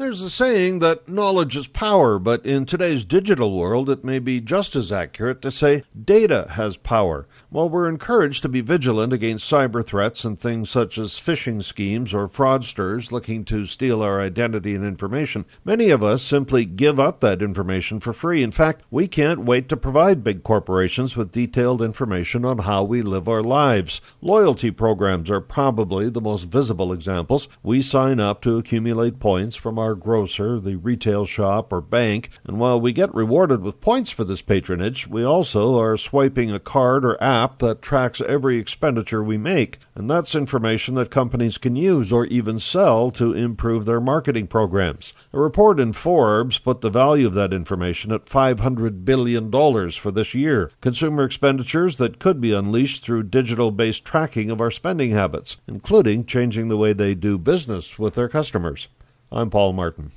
There's a saying that knowledge is power, but in today's digital world, it may be just as accurate to say data has power. While we're encouraged to be vigilant against cyber threats and things such as phishing schemes or fraudsters looking to steal our identity and information, many of us simply give up that information for free. In fact, we can't wait to provide big corporations with detailed information on how we live our lives. Loyalty programs are probably the most visible examples. We sign up to accumulate points from our our grocer, the retail shop, or bank, and while we get rewarded with points for this patronage, we also are swiping a card or app that tracks every expenditure we make, and that's information that companies can use or even sell to improve their marketing programs. A report in Forbes put the value of that information at $500 billion for this year. Consumer expenditures that could be unleashed through digital based tracking of our spending habits, including changing the way they do business with their customers. I'm Paul Martin.